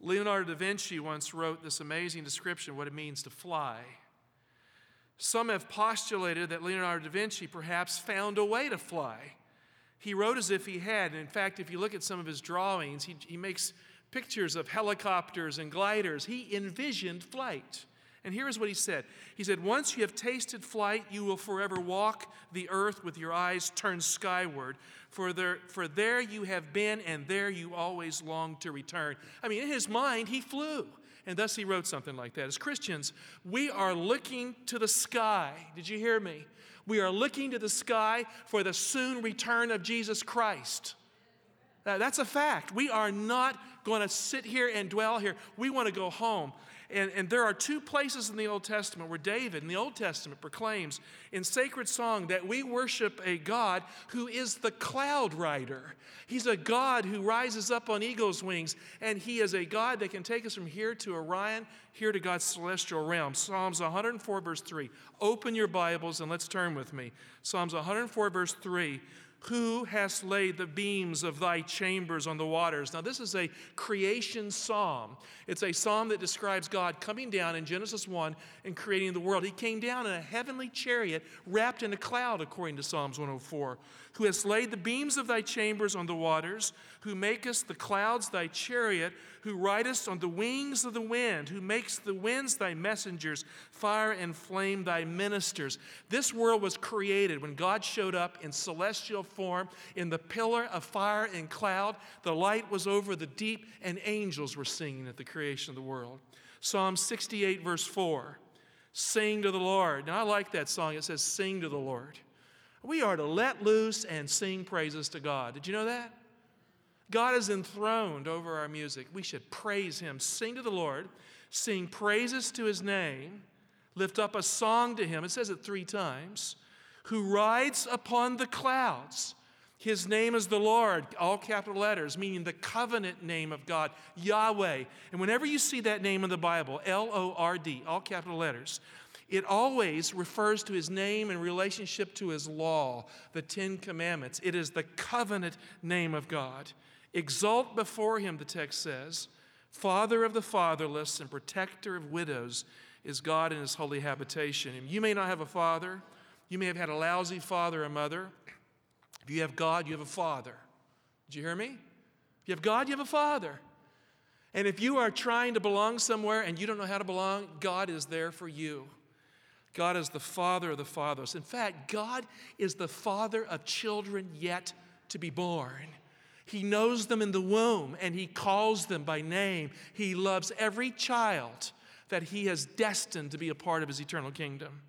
Leonardo da Vinci once wrote this amazing description of what it means to fly. Some have postulated that Leonardo da Vinci perhaps found a way to fly. He wrote as if he had. And in fact, if you look at some of his drawings, he, he makes pictures of helicopters and gliders. He envisioned flight. And here is what he said He said, Once you have tasted flight, you will forever walk the earth with your eyes turned skyward. For there, for there you have been, and there you always long to return. I mean, in his mind, he flew. And thus he wrote something like that. As Christians, we are looking to the sky. Did you hear me? We are looking to the sky for the soon return of Jesus Christ. that's a fact. We are not going to sit here and dwell here. We want to go home. And, and there are two places in the Old Testament where David in the Old Testament proclaims in sacred song that we worship a God who is the cloud rider. He's a God who rises up on eagle's wings, and he is a God that can take us from here to Orion, here to God's celestial realm. Psalms 104, verse 3. Open your Bibles and let's turn with me. Psalms 104, verse 3. Who has laid the beams of thy chambers on the waters? Now, this is a creation psalm. It's a psalm that describes God coming down in Genesis 1 and creating the world. He came down in a heavenly chariot wrapped in a cloud, according to Psalms 104. Who hast laid the beams of thy chambers on the waters, who makest the clouds thy chariot, who ridest on the wings of the wind, who makes the winds thy messengers, fire and flame thy ministers. This world was created when God showed up in celestial form in the pillar of fire and cloud. The light was over the deep, and angels were singing at the creation of the world. Psalm 68, verse 4 Sing to the Lord. Now, I like that song. It says, Sing to the Lord. We are to let loose and sing praises to God. Did you know that? God is enthroned over our music. We should praise Him, sing to the Lord, sing praises to His name, lift up a song to Him. It says it three times who rides upon the clouds. His name is the Lord, all capital letters, meaning the covenant name of God, Yahweh. And whenever you see that name in the Bible, L O R D, all capital letters, it always refers to his name in relationship to his law, the Ten Commandments. It is the covenant name of God. Exalt before him, the text says. Father of the fatherless and protector of widows is God in his holy habitation. And you may not have a father, you may have had a lousy father or mother. If you have God, you have a father. Did you hear me? If you have God, you have a father. And if you are trying to belong somewhere and you don't know how to belong, God is there for you. God is the father of the fatherless. In fact, God is the father of children yet to be born. He knows them in the womb and He calls them by name. He loves every child that He has destined to be a part of His eternal kingdom.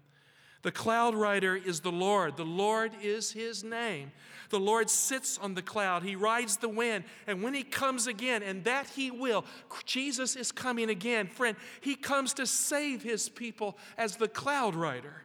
The cloud rider is the Lord. The Lord is his name. The Lord sits on the cloud. He rides the wind. And when he comes again, and that he will, Jesus is coming again. Friend, he comes to save his people as the cloud rider.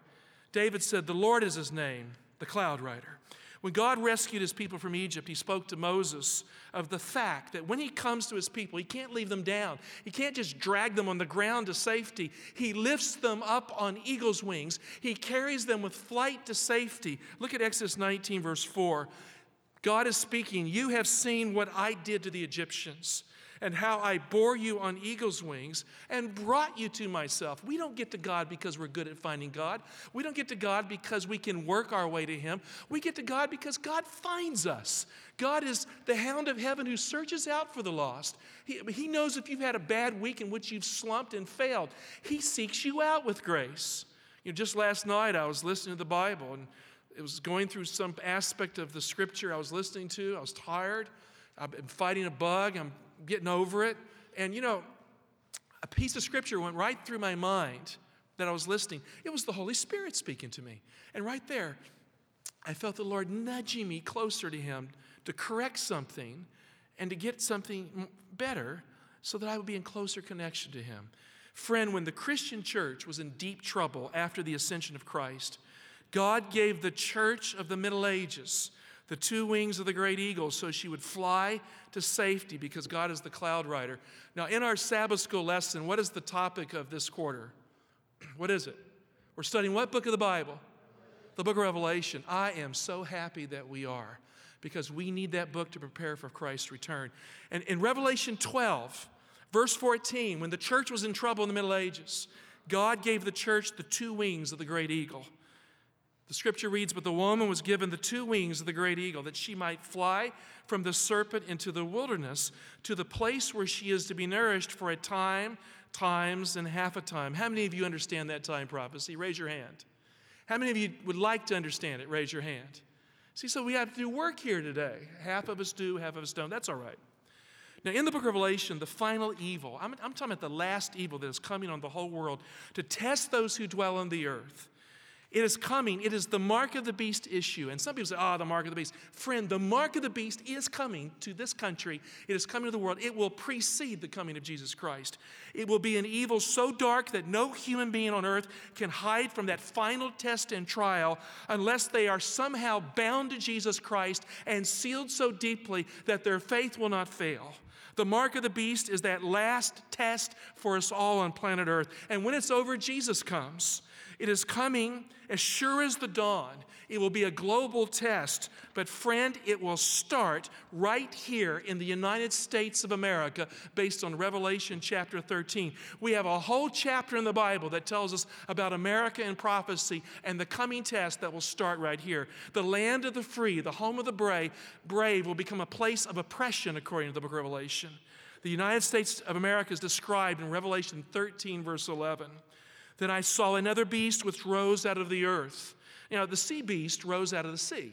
David said, The Lord is his name, the cloud rider. When God rescued his people from Egypt, he spoke to Moses of the fact that when he comes to his people, he can't leave them down. He can't just drag them on the ground to safety. He lifts them up on eagle's wings. He carries them with flight to safety. Look at Exodus 19, verse 4. God is speaking, You have seen what I did to the Egyptians and how I bore you on eagle's wings and brought you to myself. We don't get to God because we're good at finding God. We don't get to God because we can work our way to Him. We get to God because God finds us. God is the hound of heaven who searches out for the lost. He, he knows if you've had a bad week in which you've slumped and failed, He seeks you out with grace. You know, just last night I was listening to the Bible and it was going through some aspect of the scripture I was listening to. I was tired. I've been fighting a bug. I'm getting over it. And you know, a piece of scripture went right through my mind that I was listening. It was the Holy Spirit speaking to me. And right there, I felt the Lord nudging me closer to Him to correct something and to get something better so that I would be in closer connection to Him. Friend, when the Christian church was in deep trouble after the ascension of Christ, God gave the church of the Middle Ages the two wings of the great eagle so she would fly to safety because God is the cloud rider. Now, in our Sabbath school lesson, what is the topic of this quarter? What is it? We're studying what book of the Bible? The book of Revelation. I am so happy that we are because we need that book to prepare for Christ's return. And in Revelation 12, Verse 14 when the church was in trouble in the Middle Ages, God gave the church the two wings of the great eagle. The scripture reads, But the woman was given the two wings of the great eagle, that she might fly from the serpent into the wilderness to the place where she is to be nourished for a time, times, and half a time. How many of you understand that time prophecy? Raise your hand. How many of you would like to understand it? Raise your hand. See, so we have to do work here today. Half of us do, half of us don't. That's all right. Now, in the book of Revelation, the final evil, I'm, I'm talking about the last evil that is coming on the whole world to test those who dwell on the earth. It is coming. It is the mark of the beast issue. And some people say, oh, the mark of the beast. Friend, the mark of the beast is coming to this country. It is coming to the world. It will precede the coming of Jesus Christ. It will be an evil so dark that no human being on earth can hide from that final test and trial unless they are somehow bound to Jesus Christ and sealed so deeply that their faith will not fail. The mark of the beast is that last test for us all on planet Earth. And when it's over, Jesus comes. It is coming as sure as the dawn. It will be a global test, but friend, it will start right here in the United States of America based on Revelation chapter 13. We have a whole chapter in the Bible that tells us about America and prophecy and the coming test that will start right here. The land of the free, the home of the brave, brave will become a place of oppression according to the book of Revelation. The United States of America is described in Revelation 13, verse 11. Then I saw another beast which rose out of the earth. You know, the sea beast rose out of the sea.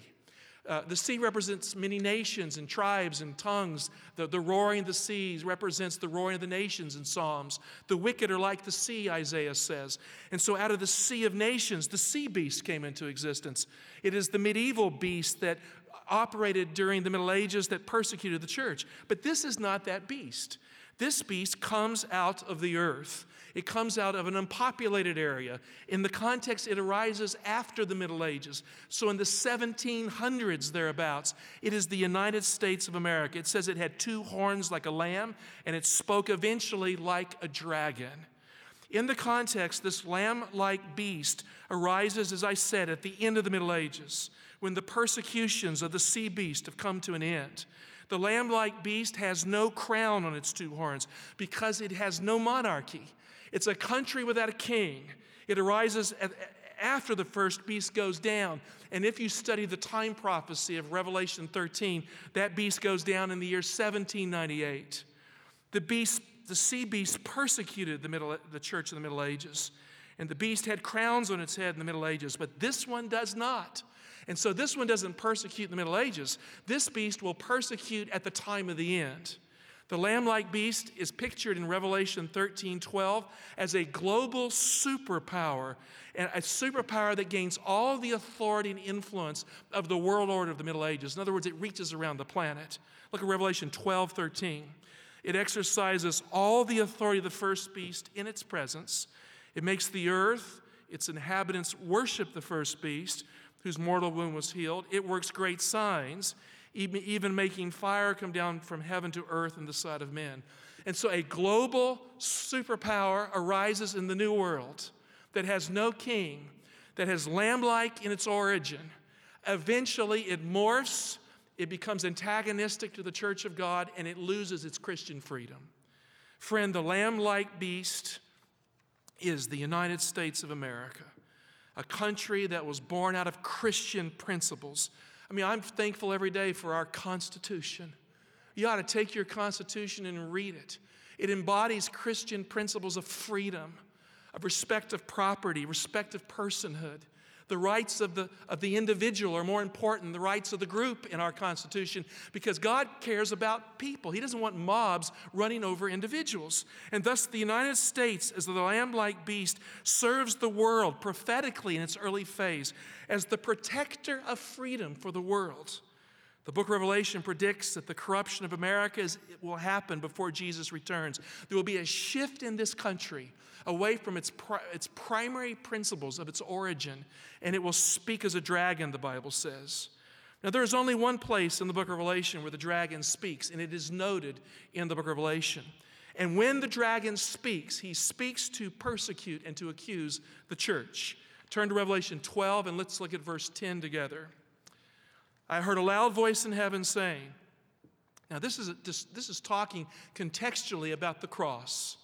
Uh, the sea represents many nations and tribes and tongues. The, the roaring of the seas represents the roaring of the nations in Psalms. The wicked are like the sea, Isaiah says. And so, out of the sea of nations, the sea beast came into existence. It is the medieval beast that operated during the Middle Ages that persecuted the church. But this is not that beast. This beast comes out of the earth. It comes out of an unpopulated area. In the context, it arises after the Middle Ages. So in the 1700s, thereabouts, it is the United States of America. It says it had two horns like a lamb, and it spoke eventually like a dragon. In the context, this lamb like beast arises, as I said, at the end of the Middle Ages, when the persecutions of the sea beast have come to an end. The lamb like beast has no crown on its two horns because it has no monarchy. It's a country without a king. It arises after the first beast goes down. And if you study the time prophecy of Revelation 13, that beast goes down in the year 1798. The beast, the sea beast persecuted the, middle, the church in the Middle Ages. And the beast had crowns on its head in the Middle Ages, but this one does not. And so this one doesn't persecute the Middle Ages. This beast will persecute at the time of the end. The lamb like beast is pictured in Revelation 13 12 as a global superpower, and a superpower that gains all the authority and influence of the world order of the Middle Ages. In other words, it reaches around the planet. Look at Revelation 12 13. It exercises all the authority of the first beast in its presence. It makes the earth, its inhabitants worship the first beast, whose mortal wound was healed. It works great signs even making fire come down from heaven to earth in the sight of men. And so a global superpower arises in the new world that has no king, that has lamb like in its origin. Eventually, it morphs, it becomes antagonistic to the church of God, and it loses its Christian freedom. Friend, the lamb like beast is the United States of America, a country that was born out of Christian principles I mean, I'm thankful every day for our Constitution. You ought to take your Constitution and read it. It embodies Christian principles of freedom, of respect of property, respect of personhood. The rights of the, of the individual are more important than the rights of the group in our Constitution because God cares about people. He doesn't want mobs running over individuals. And thus, the United States, as the lamb like beast, serves the world prophetically in its early phase as the protector of freedom for the world. The book of Revelation predicts that the corruption of America is, will happen before Jesus returns. There will be a shift in this country away from its, pri- its primary principles of its origin, and it will speak as a dragon, the Bible says. Now, there is only one place in the book of Revelation where the dragon speaks, and it is noted in the book of Revelation. And when the dragon speaks, he speaks to persecute and to accuse the church. Turn to Revelation 12 and let's look at verse 10 together. I heard a loud voice in heaven saying, Now, this is, this, this is talking contextually about the cross.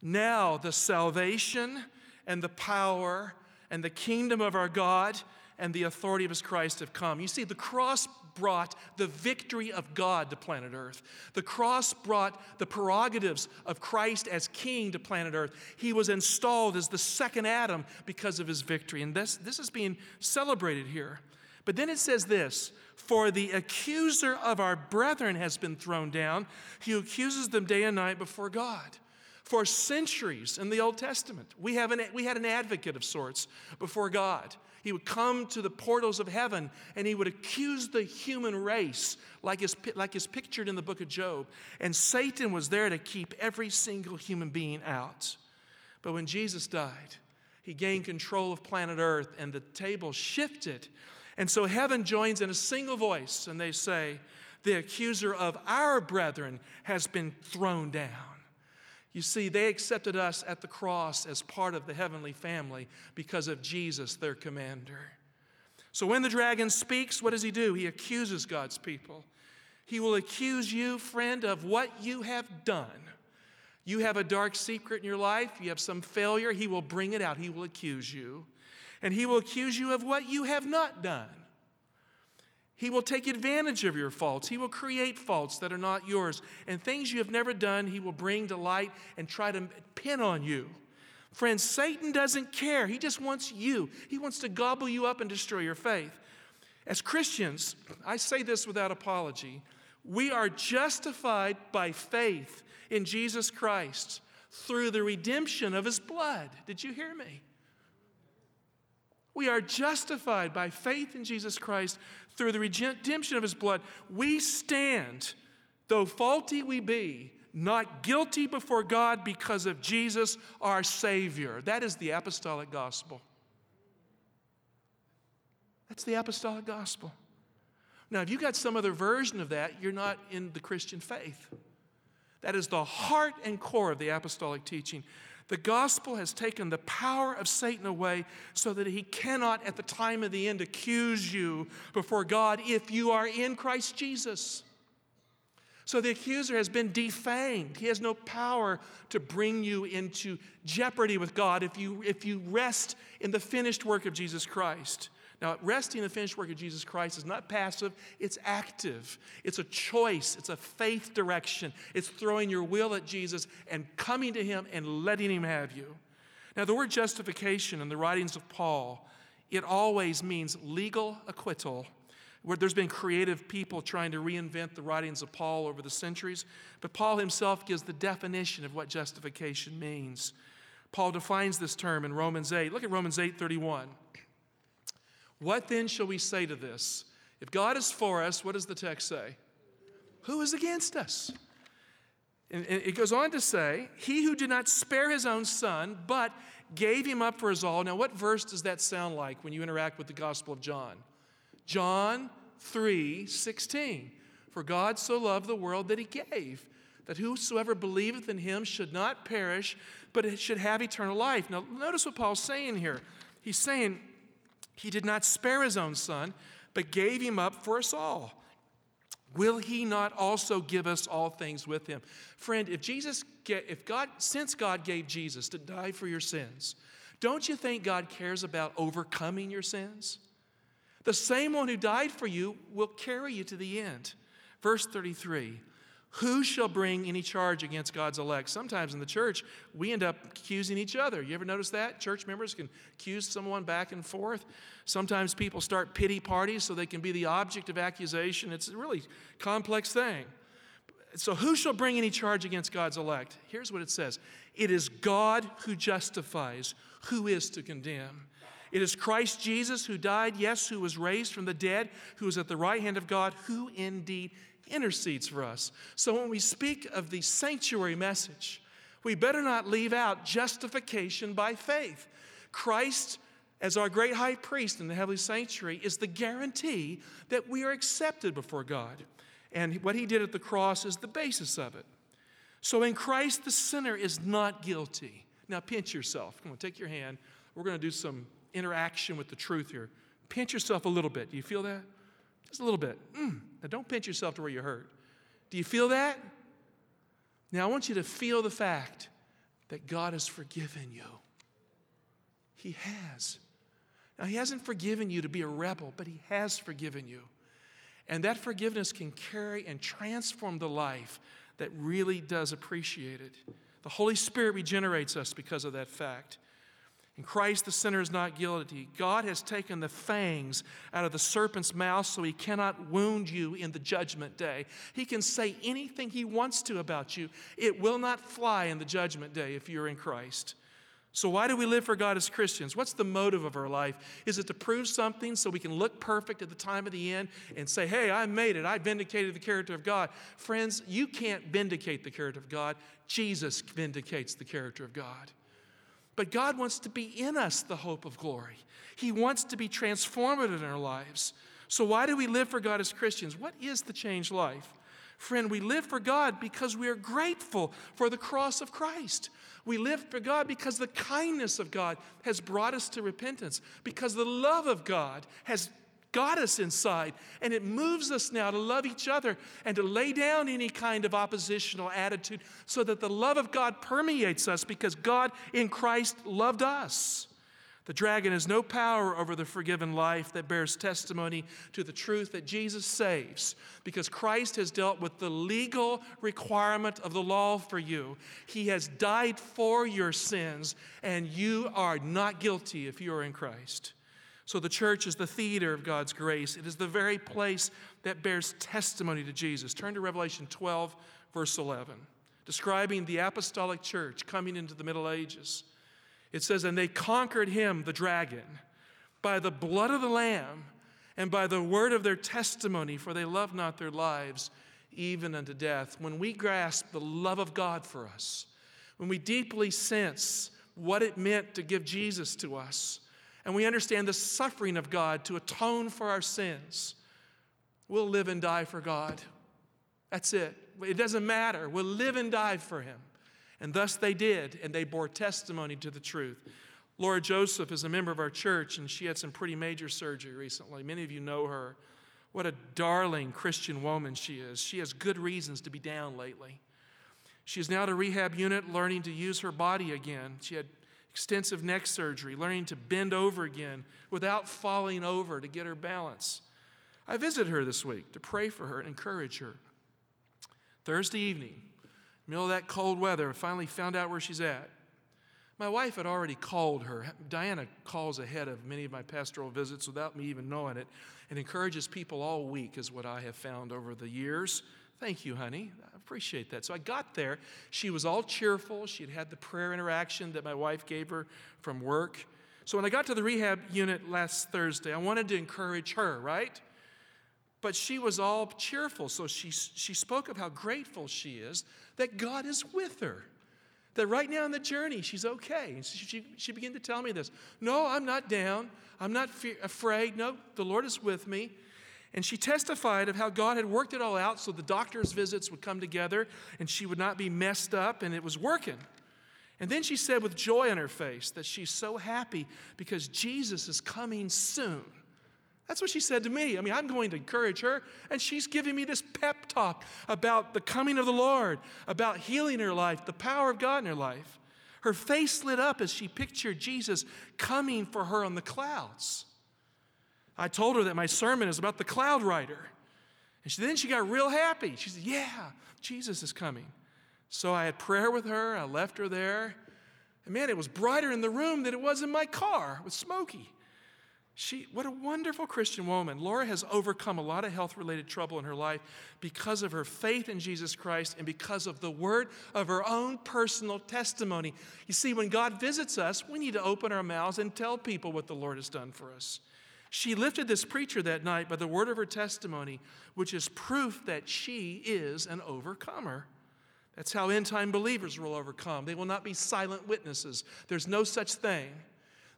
Now, the salvation and the power and the kingdom of our God and the authority of his Christ have come. You see, the cross brought the victory of God to planet Earth. The cross brought the prerogatives of Christ as king to planet Earth. He was installed as the second Adam because of his victory. And this, this is being celebrated here. But then it says this For the accuser of our brethren has been thrown down, he accuses them day and night before God. For centuries in the Old Testament, we, have an, we had an advocate of sorts before God. He would come to the portals of heaven and he would accuse the human race, like is, like is pictured in the book of Job. And Satan was there to keep every single human being out. But when Jesus died, he gained control of planet Earth and the table shifted. And so heaven joins in a single voice and they say, The accuser of our brethren has been thrown down. You see, they accepted us at the cross as part of the heavenly family because of Jesus, their commander. So when the dragon speaks, what does he do? He accuses God's people. He will accuse you, friend, of what you have done. You have a dark secret in your life, you have some failure, he will bring it out. He will accuse you. And he will accuse you of what you have not done. He will take advantage of your faults. He will create faults that are not yours. And things you have never done, he will bring to light and try to pin on you. Friends, Satan doesn't care. He just wants you. He wants to gobble you up and destroy your faith. As Christians, I say this without apology, we are justified by faith in Jesus Christ through the redemption of his blood. Did you hear me? We are justified by faith in Jesus Christ through the redemption of his blood. We stand, though faulty we be, not guilty before God because of Jesus, our Savior. That is the apostolic gospel. That's the apostolic gospel. Now, if you got some other version of that, you're not in the Christian faith. That is the heart and core of the apostolic teaching. The gospel has taken the power of Satan away so that he cannot, at the time of the end, accuse you before God if you are in Christ Jesus. So the accuser has been defanged. He has no power to bring you into jeopardy with God if you, if you rest in the finished work of Jesus Christ. Now, resting in the finished work of Jesus Christ is not passive, it's active. It's a choice, it's a faith direction. It's throwing your will at Jesus and coming to Him and letting Him have you. Now, the word justification in the writings of Paul, it always means legal acquittal. Where there's been creative people trying to reinvent the writings of Paul over the centuries, but Paul himself gives the definition of what justification means. Paul defines this term in Romans 8. Look at Romans 8 31. What then shall we say to this? If God is for us, what does the text say? Who is against us? And it goes on to say, He who did not spare his own son, but gave him up for us all. Now, what verse does that sound like when you interact with the Gospel of John? John 3 16. For God so loved the world that he gave, that whosoever believeth in him should not perish, but should have eternal life. Now, notice what Paul's saying here. He's saying, he did not spare his own son, but gave him up for us all. Will he not also give us all things with him? Friend, if Jesus if God since God gave Jesus to die for your sins, don't you think God cares about overcoming your sins? The same one who died for you will carry you to the end. Verse 33 who shall bring any charge against God's elect? Sometimes in the church, we end up accusing each other. You ever notice that? Church members can accuse someone back and forth. Sometimes people start pity parties so they can be the object of accusation. It's a really complex thing. So, who shall bring any charge against God's elect? Here's what it says It is God who justifies. Who is to condemn? It is Christ Jesus who died, yes, who was raised from the dead, who is at the right hand of God, who indeed intercedes for us. So when we speak of the sanctuary message, we better not leave out justification by faith. Christ, as our great high priest in the heavenly sanctuary, is the guarantee that we are accepted before God. And what he did at the cross is the basis of it. So in Christ, the sinner is not guilty. Now pinch yourself. Come on, take your hand. We're going to do some interaction with the truth here. Pinch yourself a little bit. Do you feel that? Just a little bit. Mm. Now, don't pinch yourself to where you hurt. Do you feel that? Now, I want you to feel the fact that God has forgiven you. He has. Now, He hasn't forgiven you to be a rebel, but He has forgiven you. And that forgiveness can carry and transform the life that really does appreciate it. The Holy Spirit regenerates us because of that fact. In Christ, the sinner is not guilty. God has taken the fangs out of the serpent's mouth so he cannot wound you in the judgment day. He can say anything he wants to about you, it will not fly in the judgment day if you're in Christ. So, why do we live for God as Christians? What's the motive of our life? Is it to prove something so we can look perfect at the time of the end and say, hey, I made it, I vindicated the character of God? Friends, you can't vindicate the character of God, Jesus vindicates the character of God. But God wants to be in us the hope of glory. He wants to be transformative in our lives. So, why do we live for God as Christians? What is the changed life? Friend, we live for God because we are grateful for the cross of Christ. We live for God because the kindness of God has brought us to repentance, because the love of God has got us inside, and it moves us now to love each other and to lay down any kind of oppositional attitude so that the love of God permeates us because God in Christ loved us. The dragon has no power over the forgiven life that bears testimony to the truth that Jesus saves because Christ has dealt with the legal requirement of the law for you. He has died for your sins, and you are not guilty if you are in Christ. So the church is the theater of God's grace, it is the very place that bears testimony to Jesus. Turn to Revelation 12, verse 11, describing the apostolic church coming into the Middle Ages. It says, And they conquered him, the dragon, by the blood of the Lamb and by the word of their testimony, for they loved not their lives even unto death. When we grasp the love of God for us, when we deeply sense what it meant to give Jesus to us, and we understand the suffering of God to atone for our sins, we'll live and die for God. That's it. It doesn't matter. We'll live and die for Him. And thus they did, and they bore testimony to the truth. Laura Joseph is a member of our church, and she had some pretty major surgery recently. Many of you know her. What a darling Christian woman she is. She has good reasons to be down lately. She is now at a rehab unit learning to use her body again. She had extensive neck surgery, learning to bend over again without falling over to get her balance. I visited her this week to pray for her and encourage her. Thursday evening, middle of that cold weather, I finally found out where she's at. My wife had already called her. Diana calls ahead of many of my pastoral visits without me even knowing it and encourages people all week, is what I have found over the years. Thank you, honey. Appreciate that. So I got there. She was all cheerful. She had had the prayer interaction that my wife gave her from work. So when I got to the rehab unit last Thursday, I wanted to encourage her, right? But she was all cheerful. So she, she spoke of how grateful she is that God is with her. That right now in the journey, she's okay. And she, she, she began to tell me this No, I'm not down. I'm not fe- afraid. No, the Lord is with me. And she testified of how God had worked it all out so the doctor's visits would come together and she would not be messed up, and it was working. And then she said with joy on her face that she's so happy because Jesus is coming soon. That's what she said to me. I mean, I'm going to encourage her, and she's giving me this pep talk about the coming of the Lord, about healing her life, the power of God in her life. Her face lit up as she pictured Jesus coming for her on the clouds. I told her that my sermon is about the cloud rider. And she, then she got real happy. She said, Yeah, Jesus is coming. So I had prayer with her. I left her there. And man, it was brighter in the room than it was in my car with Smokey. She, what a wonderful Christian woman. Laura has overcome a lot of health related trouble in her life because of her faith in Jesus Christ and because of the word of her own personal testimony. You see, when God visits us, we need to open our mouths and tell people what the Lord has done for us. She lifted this preacher that night by the word of her testimony, which is proof that she is an overcomer. That's how end time believers will overcome. They will not be silent witnesses. There's no such thing.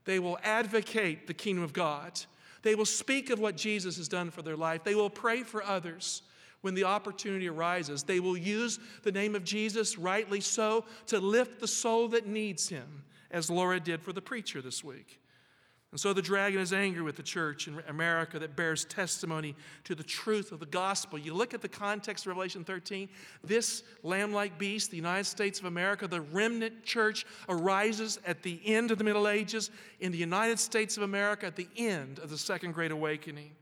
They will advocate the kingdom of God. They will speak of what Jesus has done for their life. They will pray for others when the opportunity arises. They will use the name of Jesus, rightly so, to lift the soul that needs him, as Laura did for the preacher this week. And so the dragon is angry with the church in America that bears testimony to the truth of the gospel. You look at the context of Revelation 13, this lamb like beast, the United States of America, the remnant church arises at the end of the Middle Ages in the United States of America at the end of the Second Great Awakening.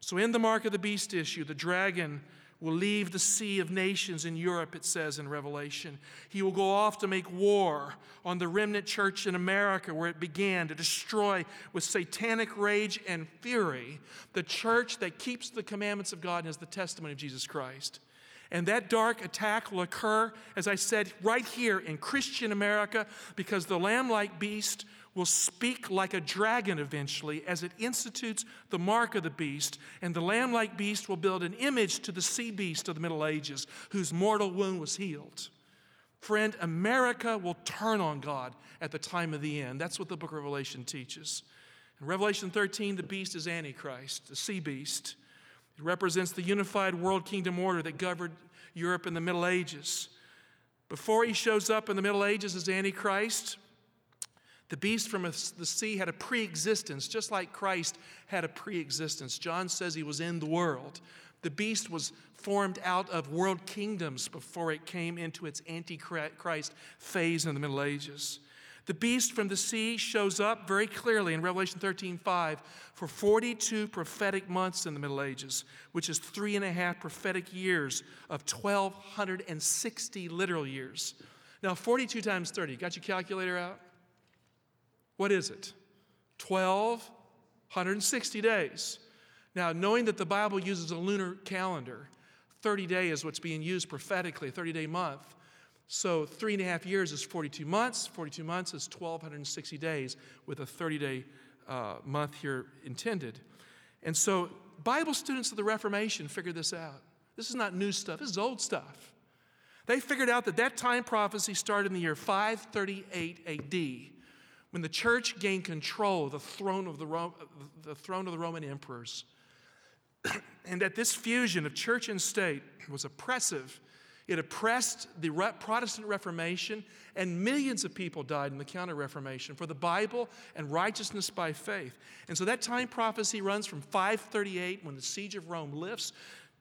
So, in the mark of the beast issue, the dragon will leave the sea of nations in Europe, it says in Revelation. He will go off to make war on the remnant church in America, where it began to destroy with satanic rage and fury the church that keeps the commandments of God and has the testimony of Jesus Christ. And that dark attack will occur, as I said, right here in Christian America, because the lamb like beast will speak like a dragon eventually as it institutes the mark of the beast, and the lamb like beast will build an image to the sea beast of the Middle Ages, whose mortal wound was healed. Friend, America will turn on God at the time of the end. That's what the book of Revelation teaches. In Revelation 13, the beast is Antichrist, the sea beast. It represents the unified world kingdom order that governed Europe in the Middle Ages. Before he shows up in the Middle Ages as Antichrist, the beast from the sea had a pre existence, just like Christ had a pre existence. John says he was in the world. The beast was formed out of world kingdoms before it came into its antichrist phase in the Middle Ages. The beast from the sea shows up very clearly in Revelation 13 5 for 42 prophetic months in the Middle Ages, which is three and a half prophetic years of 1,260 literal years. Now, 42 times 30, got your calculator out? What is it? 1,260 days. Now, knowing that the Bible uses a lunar calendar, 30 day is what's being used prophetically, a 30 day month. So, three and a half years is 42 months. 42 months is 1,260 days with a 30 day uh, month here intended. And so, Bible students of the Reformation figured this out. This is not new stuff, this is old stuff. They figured out that that time prophecy started in the year 538 AD when the church gained control of the throne of the, Ro- the, throne of the Roman emperors, and that this fusion of church and state was oppressive. It oppressed the Re- Protestant Reformation, and millions of people died in the Counter Reformation for the Bible and righteousness by faith. And so that time prophecy runs from 538, when the siege of Rome lifts,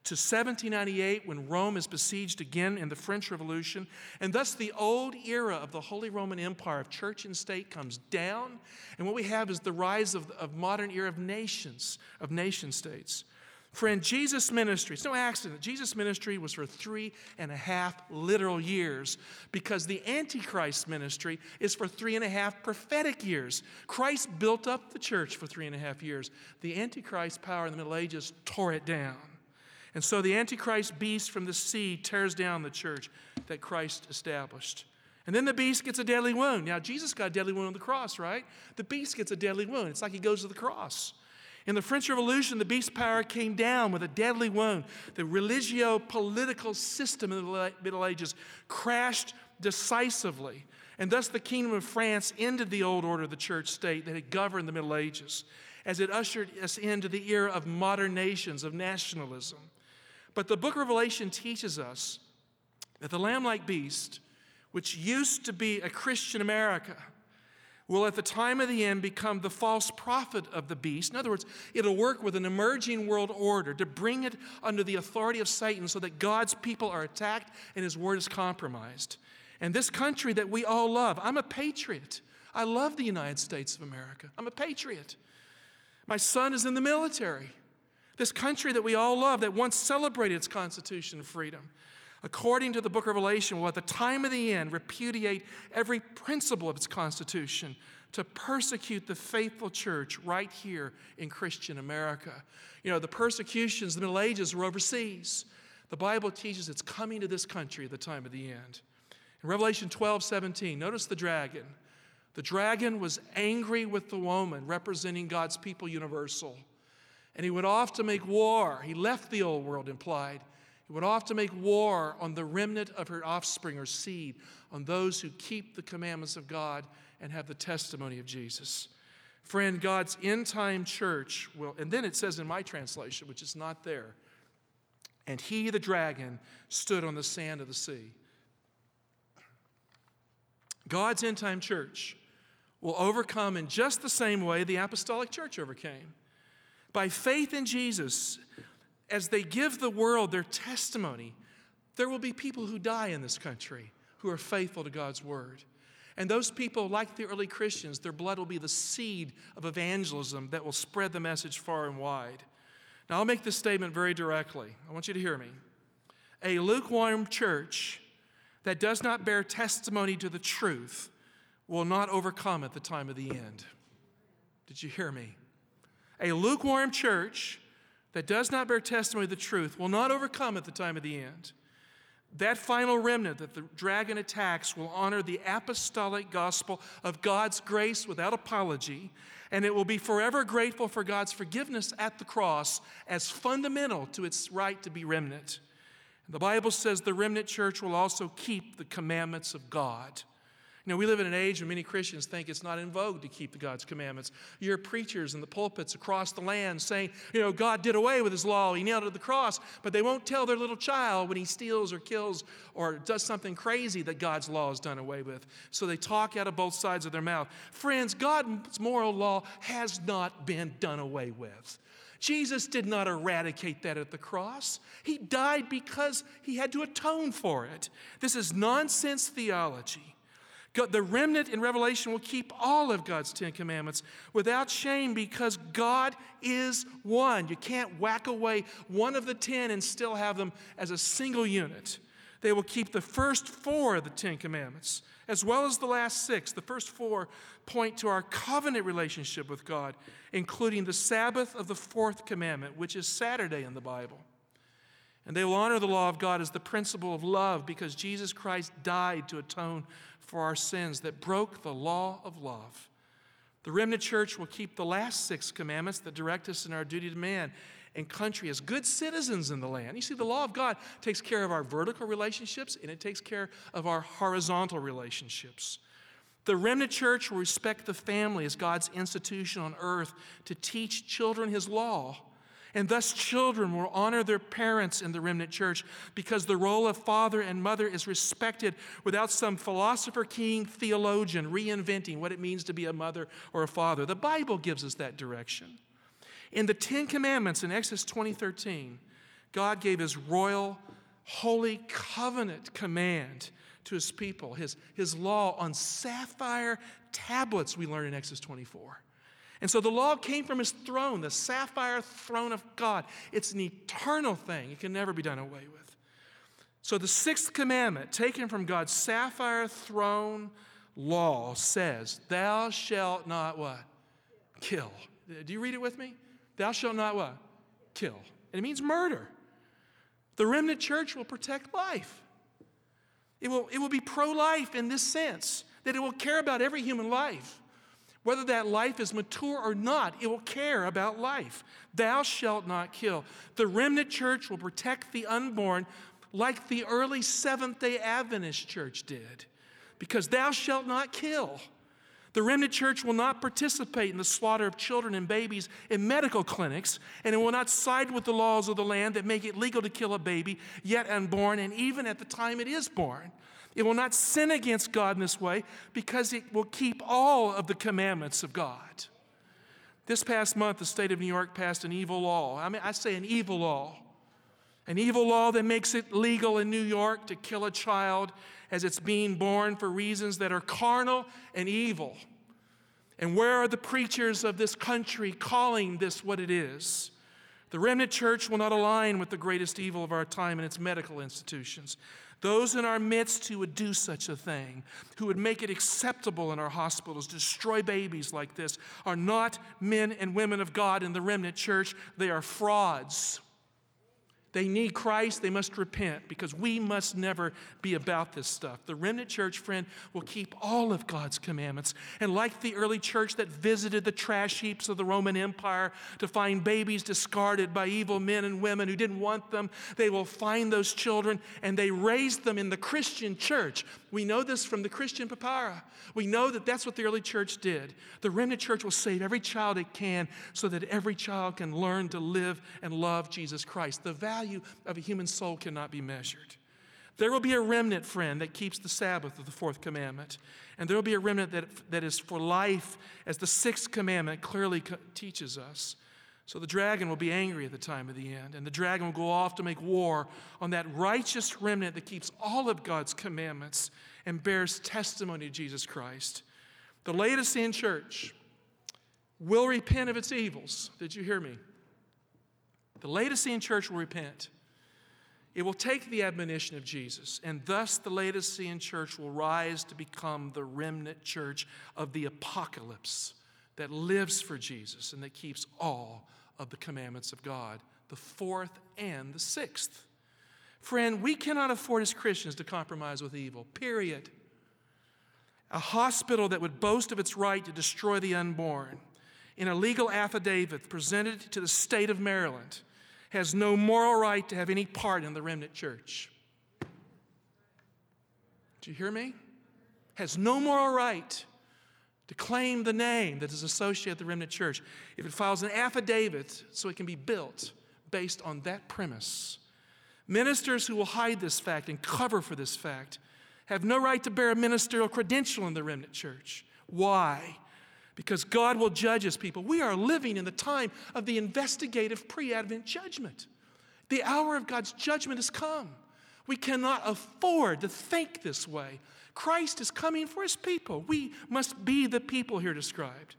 to 1798 when Rome is besieged again in the French Revolution. And thus the old era of the Holy Roman Empire of church and state comes down. And what we have is the rise of, of modern era of nations, of nation states. Friend, Jesus' ministry, it's no accident. Jesus' ministry was for three and a half literal years because the Antichrist ministry is for three and a half prophetic years. Christ built up the church for three and a half years. The Antichrist power in the Middle Ages tore it down. And so the Antichrist beast from the sea tears down the church that Christ established. And then the beast gets a deadly wound. Now, Jesus got a deadly wound on the cross, right? The beast gets a deadly wound. It's like he goes to the cross. In the French Revolution, the beast power came down with a deadly wound. The religio political system in the Middle Ages crashed decisively. And thus, the kingdom of France ended the old order of the church state that had governed the Middle Ages as it ushered us into the era of modern nations, of nationalism. But the book of Revelation teaches us that the lamb like beast, which used to be a Christian America, will at the time of the end become the false prophet of the beast. In other words, it'll work with an emerging world order to bring it under the authority of Satan so that God's people are attacked and his word is compromised. And this country that we all love, I'm a patriot. I love the United States of America. I'm a patriot. My son is in the military. This country that we all love, that once celebrated its Constitution of freedom, according to the book of Revelation, will at the time of the end repudiate every principle of its Constitution to persecute the faithful church right here in Christian America. You know, the persecutions of the Middle Ages were overseas. The Bible teaches it's coming to this country at the time of the end. In Revelation 12 17, notice the dragon. The dragon was angry with the woman, representing God's people universal. And he went off to make war. He left the old world implied. He went off to make war on the remnant of her offspring or seed, on those who keep the commandments of God and have the testimony of Jesus. Friend, God's end time church will, and then it says in my translation, which is not there, and he, the dragon, stood on the sand of the sea. God's end time church will overcome in just the same way the apostolic church overcame. By faith in Jesus, as they give the world their testimony, there will be people who die in this country who are faithful to God's word. And those people, like the early Christians, their blood will be the seed of evangelism that will spread the message far and wide. Now, I'll make this statement very directly. I want you to hear me. A lukewarm church that does not bear testimony to the truth will not overcome at the time of the end. Did you hear me? A lukewarm church that does not bear testimony to the truth will not overcome at the time of the end. That final remnant that the dragon attacks will honor the apostolic gospel of God's grace without apology, and it will be forever grateful for God's forgiveness at the cross as fundamental to its right to be remnant. The Bible says the remnant church will also keep the commandments of God. You know, we live in an age when many Christians think it's not in vogue to keep God's commandments. You hear preachers in the pulpits across the land saying, you know, God did away with his law, he nailed it to the cross, but they won't tell their little child when he steals or kills or does something crazy that God's law is done away with. So they talk out of both sides of their mouth. Friends, God's moral law has not been done away with. Jesus did not eradicate that at the cross. He died because he had to atone for it. This is nonsense theology. God, the remnant in Revelation will keep all of God's Ten Commandments without shame because God is one. You can't whack away one of the ten and still have them as a single unit. They will keep the first four of the Ten Commandments as well as the last six. The first four point to our covenant relationship with God, including the Sabbath of the fourth commandment, which is Saturday in the Bible. And they will honor the law of God as the principle of love because Jesus Christ died to atone for our sins that broke the law of love. The remnant church will keep the last six commandments that direct us in our duty to man and country as good citizens in the land. You see, the law of God takes care of our vertical relationships and it takes care of our horizontal relationships. The remnant church will respect the family as God's institution on earth to teach children his law and thus, children will honor their parents in the remnant church because the role of father and mother is respected without some philosopher, king, theologian reinventing what it means to be a mother or a father. The Bible gives us that direction. In the Ten Commandments in Exodus 2013, God gave his royal, holy covenant command to his people, his, his law on sapphire tablets, we learn in Exodus 24. And so the law came from his throne, the sapphire throne of God. It's an eternal thing, it can never be done away with. So the sixth commandment, taken from God's sapphire throne law, says, Thou shalt not what? Kill. Do you read it with me? Thou shalt not what? Kill. And it means murder. The remnant church will protect life. It will, it will be pro life in this sense, that it will care about every human life. Whether that life is mature or not, it will care about life. Thou shalt not kill. The remnant church will protect the unborn like the early Seventh day Adventist church did, because thou shalt not kill. The remnant church will not participate in the slaughter of children and babies in medical clinics, and it will not side with the laws of the land that make it legal to kill a baby yet unborn, and even at the time it is born. It will not sin against God in this way because it will keep all of the commandments of God. This past month, the state of New York passed an evil law. I mean, I say an evil law. An evil law that makes it legal in New York to kill a child as it's being born for reasons that are carnal and evil. And where are the preachers of this country calling this what it is? The remnant church will not align with the greatest evil of our time and its medical institutions. Those in our midst who would do such a thing, who would make it acceptable in our hospitals, destroy babies like this, are not men and women of God in the remnant church. They are frauds. They need Christ, they must repent because we must never be about this stuff. The remnant church, friend, will keep all of God's commandments. And like the early church that visited the trash heaps of the Roman Empire to find babies discarded by evil men and women who didn't want them, they will find those children and they raise them in the Christian church. We know this from the Christian papyri. We know that that's what the early church did. The remnant church will save every child it can so that every child can learn to live and love Jesus Christ. The value of a human soul cannot be measured. There will be a remnant, friend, that keeps the Sabbath of the fourth commandment. And there will be a remnant that, that is for life, as the sixth commandment clearly co- teaches us. So the dragon will be angry at the time of the end, and the dragon will go off to make war on that righteous remnant that keeps all of God's commandments and bears testimony to Jesus Christ. The Laodicean church will repent of its evils. Did you hear me? The Laodicean church will repent. It will take the admonition of Jesus, and thus the Laodicean church will rise to become the remnant church of the apocalypse that lives for Jesus and that keeps all of the commandments of God, the fourth and the sixth. Friend, we cannot afford as Christians to compromise with evil, period. A hospital that would boast of its right to destroy the unborn in a legal affidavit presented to the state of Maryland has no moral right to have any part in the remnant church. Do you hear me? Has no moral right to claim the name that is associated with the remnant church. If it files an affidavit so it can be built based on that premise, ministers who will hide this fact and cover for this fact have no right to bear a ministerial credential in the remnant church. Why? Because God will judge his people. We are living in the time of the investigative pre Advent judgment. The hour of God's judgment has come. We cannot afford to think this way. Christ is coming for his people. We must be the people here described.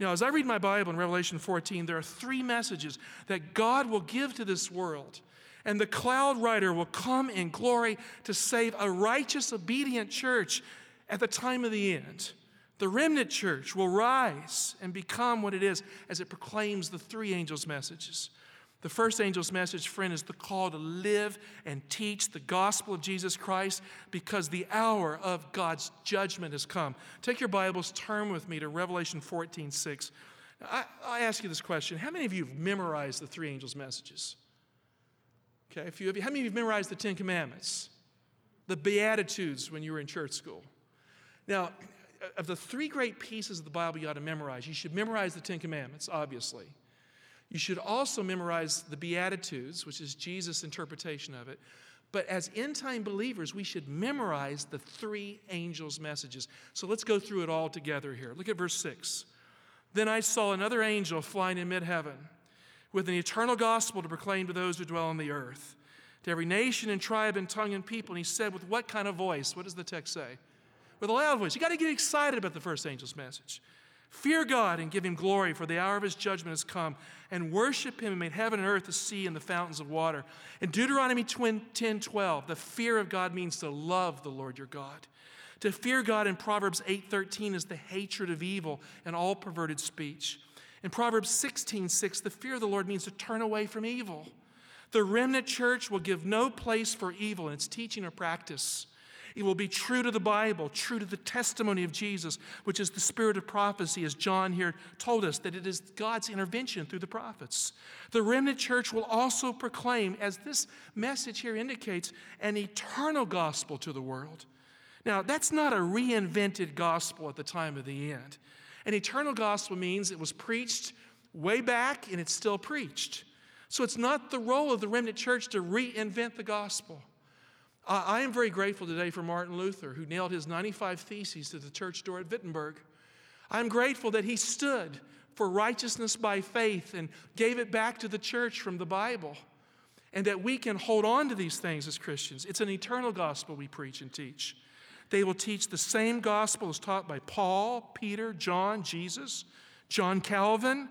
Now, as I read my Bible in Revelation 14, there are three messages that God will give to this world. And the cloud rider will come in glory to save a righteous, obedient church at the time of the end. The remnant church will rise and become what it is as it proclaims the three angels' messages. The first angel's message, friend, is the call to live and teach the gospel of Jesus Christ because the hour of God's judgment has come. Take your Bibles, turn with me to Revelation 14 6. I, I ask you this question How many of you have memorized the three angels' messages? Okay, a few of you. How many of you have memorized the Ten Commandments? The Beatitudes when you were in church school? Now, of the three great pieces of the Bible you ought to memorize, you should memorize the Ten Commandments, obviously. You should also memorize the Beatitudes, which is Jesus' interpretation of it. But as end time believers, we should memorize the three angels' messages. So let's go through it all together here. Look at verse 6. Then I saw another angel flying in mid heaven with an eternal gospel to proclaim to those who dwell on the earth, to every nation and tribe and tongue and people. And he said, With what kind of voice? What does the text say? With a loud voice. You got to get excited about the first angel's message. Fear God and give him glory, for the hour of his judgment has come, and worship him and made heaven and earth, the sea, and the fountains of water. In Deuteronomy 10 12, the fear of God means to love the Lord your God. To fear God in Proverbs 8 13 is the hatred of evil and all perverted speech. In Proverbs 16 6, the fear of the Lord means to turn away from evil. The remnant church will give no place for evil in its teaching or practice. It will be true to the Bible, true to the testimony of Jesus, which is the spirit of prophecy, as John here told us, that it is God's intervention through the prophets. The remnant church will also proclaim, as this message here indicates, an eternal gospel to the world. Now, that's not a reinvented gospel at the time of the end. An eternal gospel means it was preached way back and it's still preached. So it's not the role of the remnant church to reinvent the gospel. I am very grateful today for Martin Luther, who nailed his 95 Theses to the church door at Wittenberg. I'm grateful that he stood for righteousness by faith and gave it back to the church from the Bible, and that we can hold on to these things as Christians. It's an eternal gospel we preach and teach. They will teach the same gospel as taught by Paul, Peter, John, Jesus, John Calvin,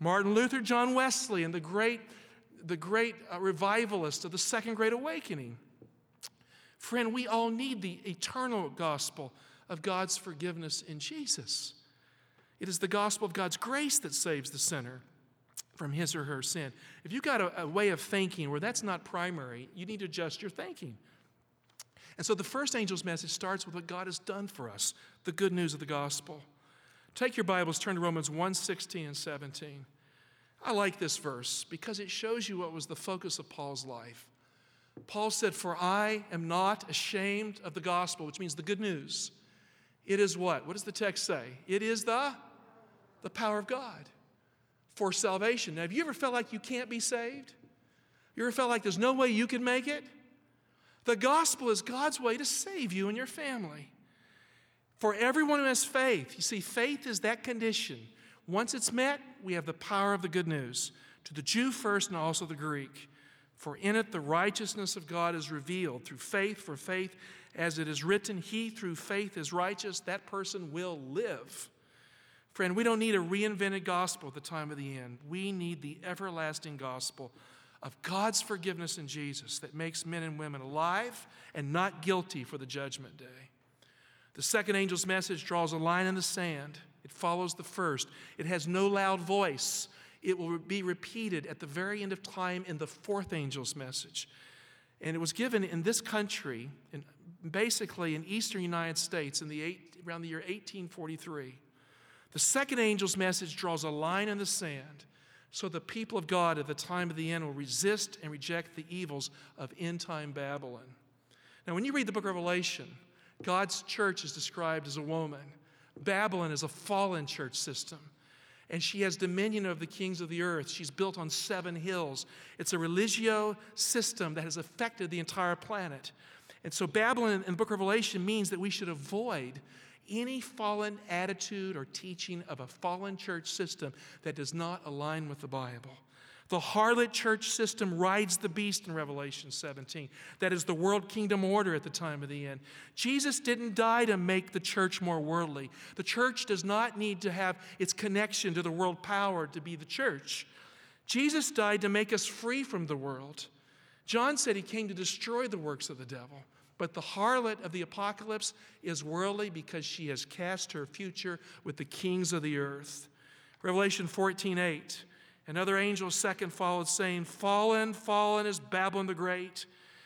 Martin Luther, John Wesley, and the great, the great uh, revivalist of the Second Great Awakening. Friend, we all need the eternal gospel of God's forgiveness in Jesus. It is the gospel of God's grace that saves the sinner from his or her sin. If you've got a, a, way of thinking where that's not primary, you need to adjust your thinking. And so the first angel's message starts with what God has done for us, the good news of the gospel. Take your Bibles, turn to Romans 1 16 and 17. I like this verse because it shows you what was the focus of Paul's life. Paul said, For I am not ashamed of the gospel, which means the good news. It is what? What does the text say? It is the, the power of God for salvation. Now, have you ever felt like you can't be saved? You ever felt like there's no way you can make it? The gospel is God's way to save you and your family. For everyone who has faith, you see, faith is that condition. Once it's met, we have the power of the good news. To the Jew first and also the Greek. For in it the righteousness of God is revealed through faith, for faith, as it is written, He through faith is righteous, that person will live. Friend, we don't need a reinvented gospel at the time of the end. We need the everlasting gospel of God's forgiveness in Jesus that makes men and women alive and not guilty for the judgment day. The second angel's message draws a line in the sand. It follows the first. It has no loud voice. It will be repeated at the very end of time in the fourth angel's message. And it was given in this country, in, basically in eastern United States, in the eight, around the year 1843. The second angel's message draws a line in the sand so the people of God at the time of the end will resist and reject the evils of end time Babylon. Now, when you read the book of Revelation, God's church is described as a woman. Babylon is a fallen church system and she has dominion of the kings of the earth. She's built on seven hills. It's a religio system that has affected the entire planet. And so, Babylon in the book of Revelation means that we should avoid any fallen attitude or teaching of a fallen church system that does not align with the Bible. The harlot church system rides the beast in Revelation 17. That is the world kingdom order at the time of the end. Jesus didn't die to make the church more worldly. The church does not need to have its connection to the world power to be the church. Jesus died to make us free from the world. John said he came to destroy the works of the devil. But the harlot of the apocalypse is worldly because she has cast her future with the kings of the earth. Revelation 14 8. Another angel second followed, saying, Fallen, fallen is Babylon the Great,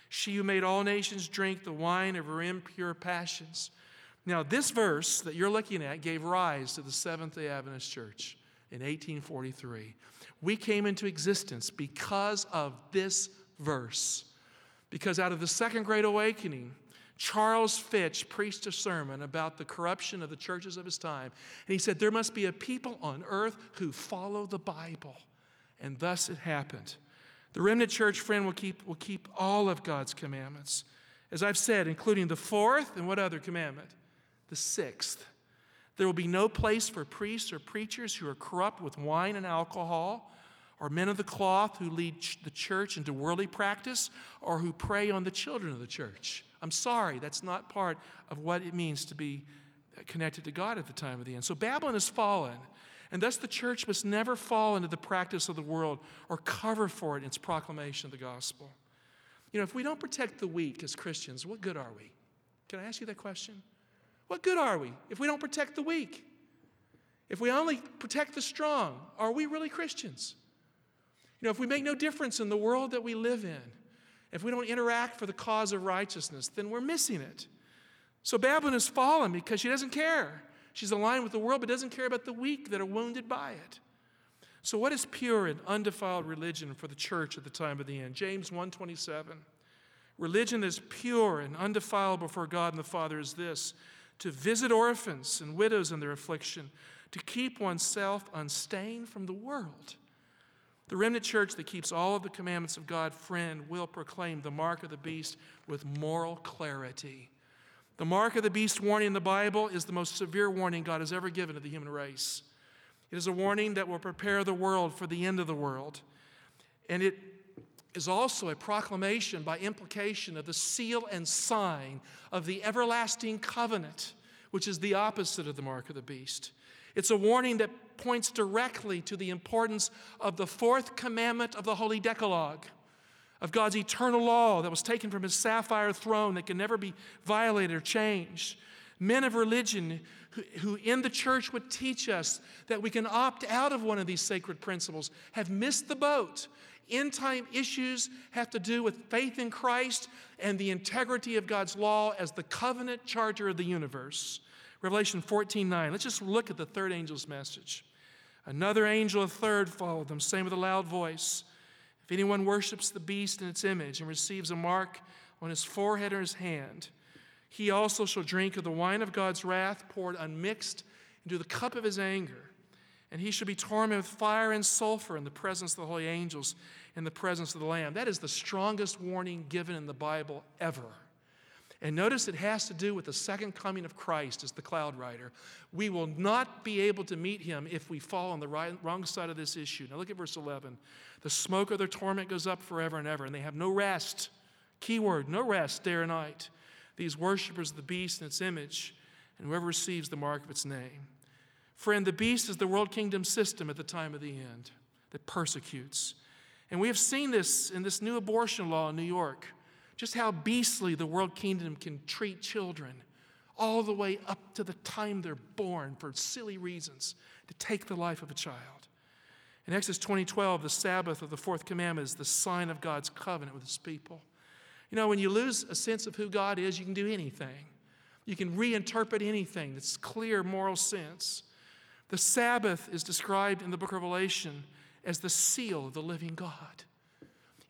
she who made all nations drink the wine of her impure passions. Now, this verse that you're looking at gave rise to the Seventh day Adventist Church in 1843. We came into existence because of this verse. Because out of the Second Great Awakening, Charles Fitch preached a sermon about the corruption of the churches of his time. And he said, There must be a people on earth who follow the Bible. And thus it happened. The remnant church, friend, will keep, will keep all of God's commandments. As I've said, including the fourth and what other commandment? The sixth. There will be no place for priests or preachers who are corrupt with wine and alcohol, or men of the cloth who lead the church into worldly practice, or who prey on the children of the church. I'm sorry, that's not part of what it means to be connected to God at the time of the end. So Babylon has fallen. And thus, the church must never fall into the practice of the world or cover for it in its proclamation of the gospel. You know, if we don't protect the weak as Christians, what good are we? Can I ask you that question? What good are we if we don't protect the weak? If we only protect the strong, are we really Christians? You know, if we make no difference in the world that we live in, if we don't interact for the cause of righteousness, then we're missing it. So Babylon has fallen because she doesn't care. She's aligned with the world, but doesn't care about the weak that are wounded by it. So, what is pure and undefiled religion for the church at the time of the end? James 1:27. Religion that is pure and undefiled before God and the Father is this: to visit orphans and widows in their affliction, to keep oneself unstained from the world. The remnant church that keeps all of the commandments of God, friend, will proclaim the mark of the beast with moral clarity. The mark of the beast warning in the Bible is the most severe warning God has ever given to the human race. It is a warning that will prepare the world for the end of the world. And it is also a proclamation by implication of the seal and sign of the everlasting covenant, which is the opposite of the mark of the beast. It's a warning that points directly to the importance of the fourth commandment of the Holy Decalogue of God's eternal law that was taken from his sapphire throne that can never be violated or changed. Men of religion who, who, in the church would teach us that we can opt out of one of these sacred principles have missed the boat. End time issues have to do with faith in Christ and the integrity of God's law as the covenant charter of the universe. Revelation 14 9. Let's just look at the third angel's message. Another angel, a third, followed them, saying with a loud voice, if anyone worships the beast in its image and receives a mark on his forehead or his hand, he also shall drink of the wine of God's wrath poured unmixed into the cup of his anger. And he shall be tormented with fire and sulfur in the presence of the holy angels, in the presence of the Lamb. That is the strongest warning given in the Bible ever. And notice it has to do with the second coming of Christ as the cloud rider. We will not be able to meet him if we fall on the right, wrong side of this issue. Now look at verse 11. The smoke of their torment goes up forever and ever, and they have no rest. Keyword, no rest day or night. These worshippers of the beast and its image, and whoever receives the mark of its name. Friend, the beast is the world kingdom system at the time of the end that persecutes. And we have seen this in this new abortion law in New York just how beastly the world kingdom can treat children, all the way up to the time they're born for silly reasons to take the life of a child. In Exodus 20:12, the Sabbath of the fourth commandment is the sign of God's covenant with his people. You know, when you lose a sense of who God is, you can do anything. You can reinterpret anything that's clear moral sense. The Sabbath is described in the book of Revelation as the seal of the living God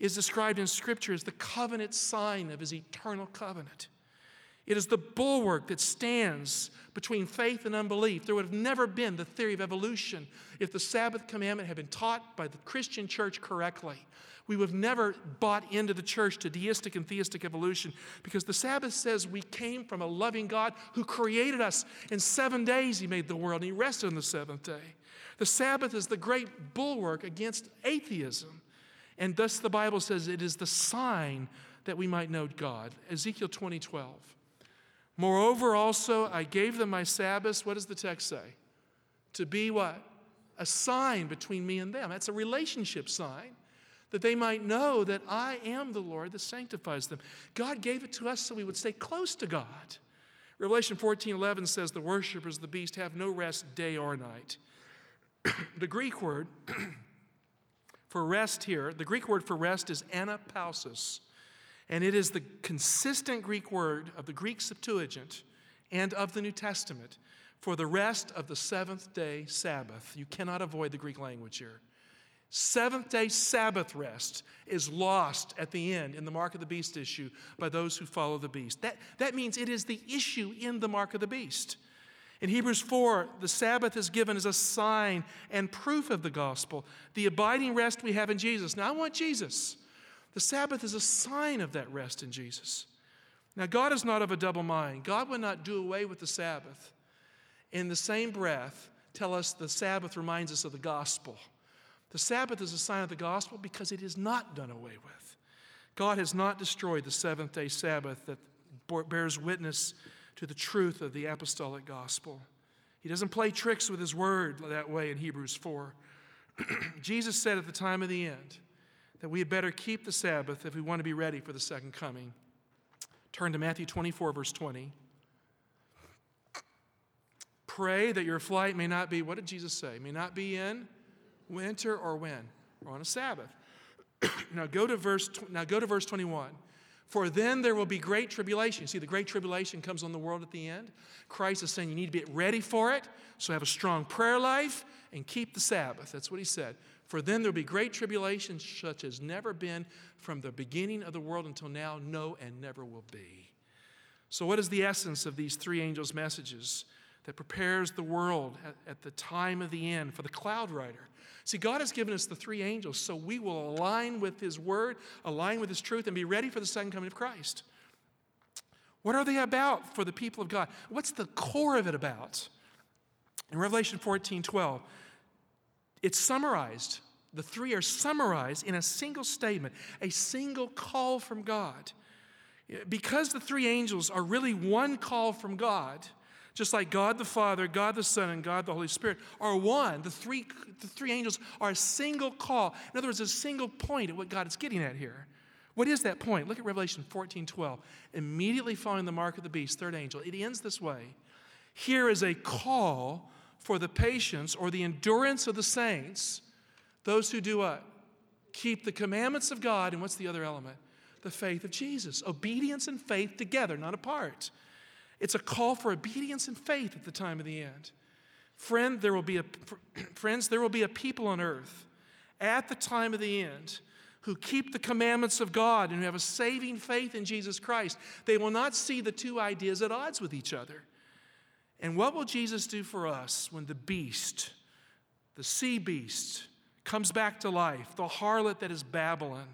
is described in Scripture as the covenant sign of his eternal covenant. It is the bulwark that stands between faith and unbelief. There would have never been the theory of evolution if the Sabbath commandment had been taught by the Christian church correctly. We would have never bought into the church to deistic and theistic evolution because the Sabbath says we came from a loving God who created us. In seven days, He made the world and He rested on the seventh day. The Sabbath is the great bulwark against atheism. And thus the Bible says it is the sign that we might know God. Ezekiel 20 12. Moreover, also, I gave them my Sabbaths. What does the text say? To be what? A sign between me and them. That's a relationship sign that they might know that I am the Lord that sanctifies them. God gave it to us so we would stay close to God. Revelation 14 11 says, The worshippers of the beast have no rest day or night. the Greek word for rest here, the Greek word for rest is anapausis, and it is the consistent Greek word of the Greek Septuagint and of the New Testament for the rest of the seventh day Sabbath. You cannot avoid the Greek language here. Seventh day Sabbath rest is lost at the end in the mark of the beast issue by those who follow the beast. That, that means it is the issue in the mark of the beast. In Hebrews 4, the Sabbath is given as a sign and proof of the gospel, the abiding rest we have in Jesus. Now, I want Jesus. The Sabbath is a sign of that rest in Jesus. Now, God is not of a double mind. God would not do away with the Sabbath. In the same breath, tell us the Sabbath reminds us of the gospel. The Sabbath is a sign of the gospel because it is not done away with. God has not destroyed the seventh day Sabbath that bears witness to the truth of the apostolic gospel. He doesn't play tricks with his word that way in Hebrews 4. Jesus said at the time of the end that we had better keep the Sabbath if we want to be ready for the second coming. Turn to Matthew 24, verse 20. Pray that your flight may not be, what did Jesus say? May not be in winter or when? Or on a Sabbath. now go to verse now go to verse 21. For then there will be great tribulation. See, the great tribulation comes on the world at the end. Christ is saying you need to be ready for it, so have a strong prayer life and keep the Sabbath. That's what he said. For then there will be great tribulation such as never been from the beginning of the world until now, no, and never will be. So, what is the essence of these three angels' messages that prepares the world at, at the time of the end for the cloud rider? See, God has given us the three angels so we will align with His word, align with His truth, and be ready for the second coming of Christ. What are they about for the people of God? What's the core of it about? In Revelation 14 12, it's summarized. The three are summarized in a single statement, a single call from God. Because the three angels are really one call from God, just like God the Father, God the Son, and God the Holy Spirit are one. The three, the three angels are a single call. In other words, a single point at what God is getting at here. What is that point? Look at Revelation 14 12. Immediately following the mark of the beast, third angel, it ends this way Here is a call for the patience or the endurance of the saints, those who do what? Keep the commandments of God, and what's the other element? The faith of Jesus. Obedience and faith together, not apart. It's a call for obedience and faith at the time of the end. Friend, there will be a, friends, there will be a people on earth at the time of the end who keep the commandments of God and who have a saving faith in Jesus Christ. They will not see the two ideas at odds with each other. And what will Jesus do for us when the beast the sea beast comes back to life, the harlot that is Babylon,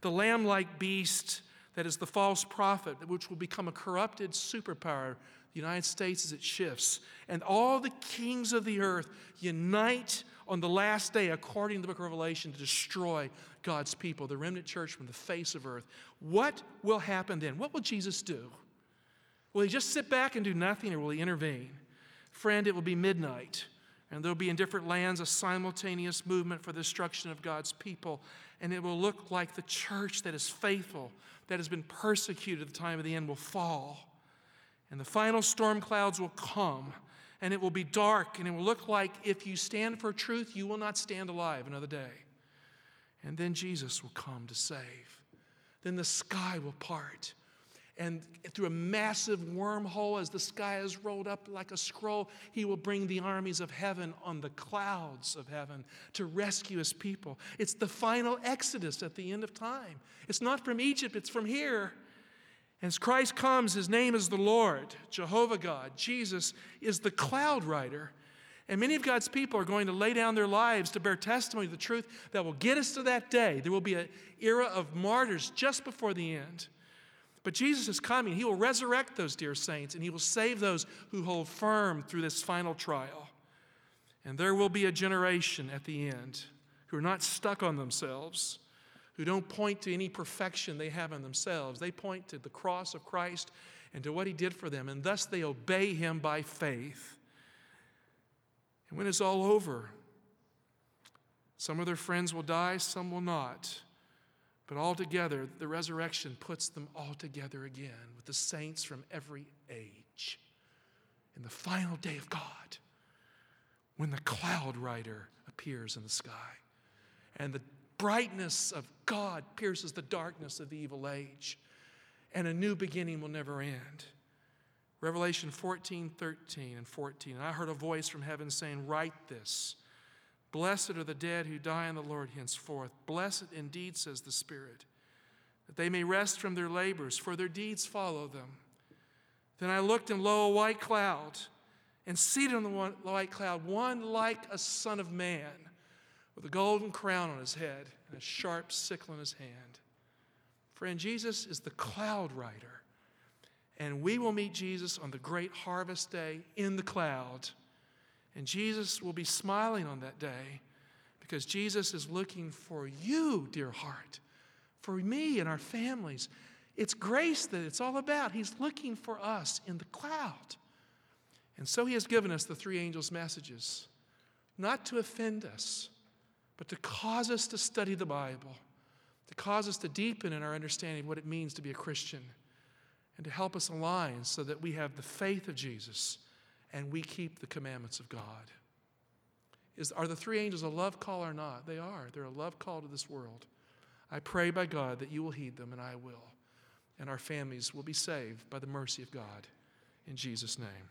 the lamb like beast that is the false prophet, which will become a corrupted superpower, the United States as it shifts. And all the kings of the earth unite on the last day, according to the book of Revelation, to destroy God's people, the remnant church from the face of earth. What will happen then? What will Jesus do? Will he just sit back and do nothing, or will he intervene? Friend, it will be midnight, and there'll be in different lands a simultaneous movement for the destruction of God's people. And it will look like the church that is faithful, that has been persecuted at the time of the end, will fall. And the final storm clouds will come, and it will be dark, and it will look like if you stand for truth, you will not stand alive another day. And then Jesus will come to save. Then the sky will part and through a massive wormhole, as the sky is rolled up like a scroll, he will bring the armies of heaven on the clouds of heaven to rescue his people. It's the final exodus at the end of time. It's not from Egypt, it's from here. As Christ comes, his name is the Lord, Jehovah God. Jesus is the cloud rider. And many of God's people are going to lay down their lives to bear testimony to the truth that will get us to that day. There will be an era of martyrs just before the end. But Jesus is coming. He will resurrect those dear saints and he will save those who hold firm through this final trial. And there will be a generation at the end who are not stuck on themselves, who don't point to any perfection they have in themselves. They point to the cross of Christ and to what he did for them, and thus they obey him by faith. And when it's all over, some of their friends will die, some will not. But altogether, the resurrection puts them all together again with the saints from every age. In the final day of God, when the cloud rider appears in the sky and the brightness of God pierces the darkness of the evil age, and a new beginning will never end. Revelation 14, 13, and 14. And I heard a voice from heaven saying, Write this Blessed are the dead who die in the Lord henceforth. Blessed indeed, says the Spirit, that they may rest from their labors, for their deeds follow them. Then I looked, and lo, a white cloud, and seated on the white cloud, one like a son of man, with a golden crown on his head and a sharp sickle in his hand. Friend, Jesus is the cloud rider, and we will meet Jesus on the great harvest day in the cloud. And Jesus will be smiling on that day because Jesus is looking for you, dear heart, for me and our families. It's grace that it's all about. He's looking for us in the cloud. And so he has given us the three angels' messages, not to offend us, but to cause us to study the Bible, to cause us to deepen in our understanding of what it means to be a Christian, and to help us align so that we have the faith of Jesus and we keep the commandments of God. Is, are the three angels a love call or not? They are. They're a love call to this world. I pray by God that you will heed them, and I will. And our families will be saved by the mercy of God. In Jesus' name.